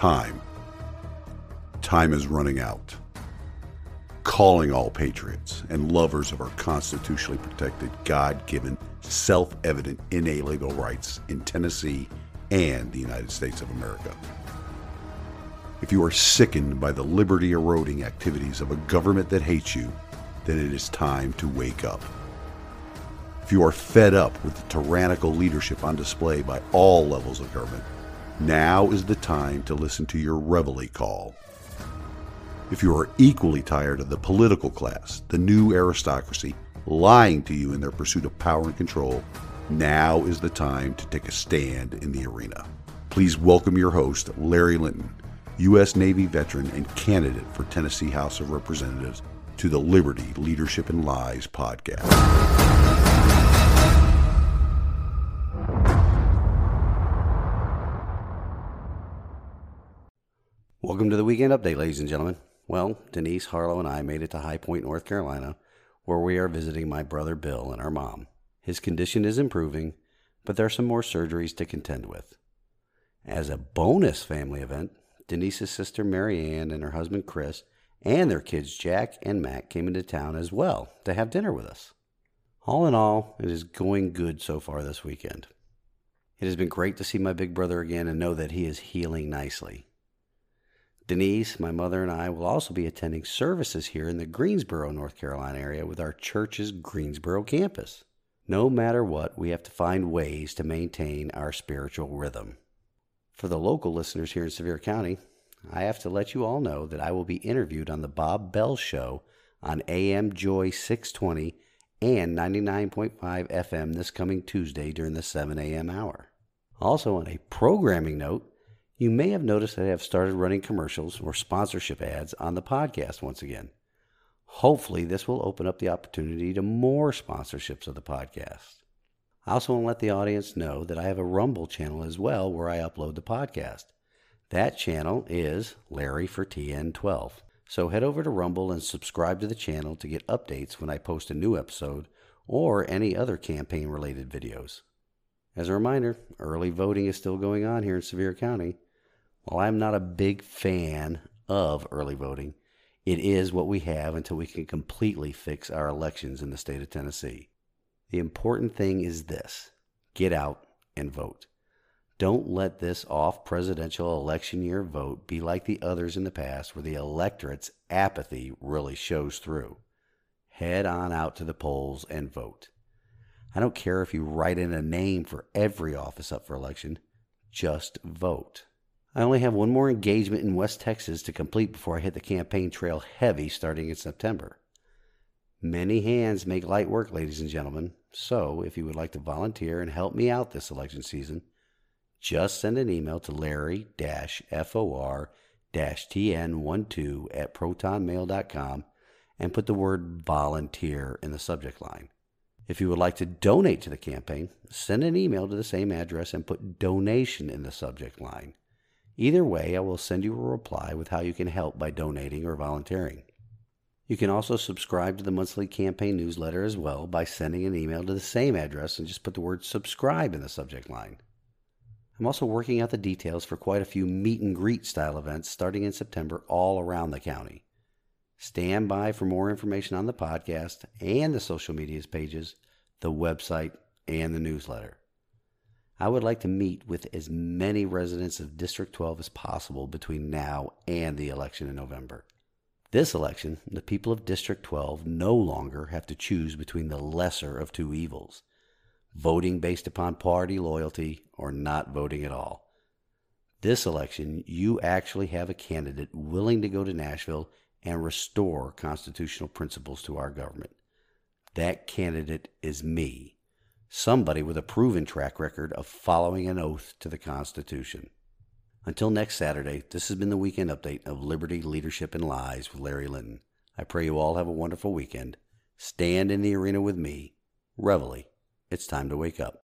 time. Time is running out. Calling all patriots and lovers of our constitutionally protected, God given, self evident, inalienable rights in Tennessee and the United States of America. If you are sickened by the liberty eroding activities of a government that hates you, then it is time to wake up. If you are fed up with the tyrannical leadership on display by all levels of government, now is the time to listen to your reveille call. If you are equally tired of the political class, the new aristocracy, lying to you in their pursuit of power and control, now is the time to take a stand in the arena. Please welcome your host, Larry Linton, U.S. Navy veteran and candidate for Tennessee House of Representatives, to the Liberty, Leadership, and Lies podcast. Welcome to the weekend update, ladies and gentlemen. Well, Denise, Harlow, and I made it to High Point, North Carolina, where we are visiting my brother Bill and our mom. His condition is improving, but there are some more surgeries to contend with. As a bonus family event, Denise's sister Mary Ann and her husband Chris and their kids Jack and Matt came into town as well to have dinner with us. All in all, it is going good so far this weekend. It has been great to see my big brother again and know that he is healing nicely. Denise, my mother, and I will also be attending services here in the Greensboro, North Carolina area with our church's Greensboro campus. No matter what, we have to find ways to maintain our spiritual rhythm. For the local listeners here in Sevier County, I have to let you all know that I will be interviewed on the Bob Bell Show on AM Joy 620 and 99.5 FM this coming Tuesday during the 7 a.m. hour. Also, on a programming note, you may have noticed that I have started running commercials or sponsorship ads on the podcast once again. Hopefully, this will open up the opportunity to more sponsorships of the podcast. I also want to let the audience know that I have a Rumble channel as well where I upload the podcast. That channel is Larry for TN12. So head over to Rumble and subscribe to the channel to get updates when I post a new episode or any other campaign related videos. As a reminder, early voting is still going on here in Sevier County. While I'm not a big fan of early voting, it is what we have until we can completely fix our elections in the state of Tennessee. The important thing is this get out and vote. Don't let this off presidential election year vote be like the others in the past where the electorate's apathy really shows through. Head on out to the polls and vote. I don't care if you write in a name for every office up for election, just vote. I only have one more engagement in West Texas to complete before I hit the campaign trail heavy starting in September. Many hands make light work, ladies and gentlemen, so if you would like to volunteer and help me out this election season, just send an email to larry-for-tn12 at protonmail.com and put the word volunteer in the subject line. If you would like to donate to the campaign, send an email to the same address and put donation in the subject line. Either way, I will send you a reply with how you can help by donating or volunteering. You can also subscribe to the monthly campaign newsletter as well by sending an email to the same address and just put the word subscribe in the subject line. I'm also working out the details for quite a few meet and greet style events starting in September all around the county. Stand by for more information on the podcast and the social medias pages, the website, and the newsletter. I would like to meet with as many residents of District 12 as possible between now and the election in November. This election, the people of District 12 no longer have to choose between the lesser of two evils voting based upon party loyalty or not voting at all. This election, you actually have a candidate willing to go to Nashville and restore constitutional principles to our government. That candidate is me, somebody with a proven track record of following an oath to the Constitution. Until next Saturday, this has been the weekend update of Liberty, Leadership, and Lies with Larry Linton. I pray you all have a wonderful weekend. Stand in the arena with me. Reveille. It's time to wake up.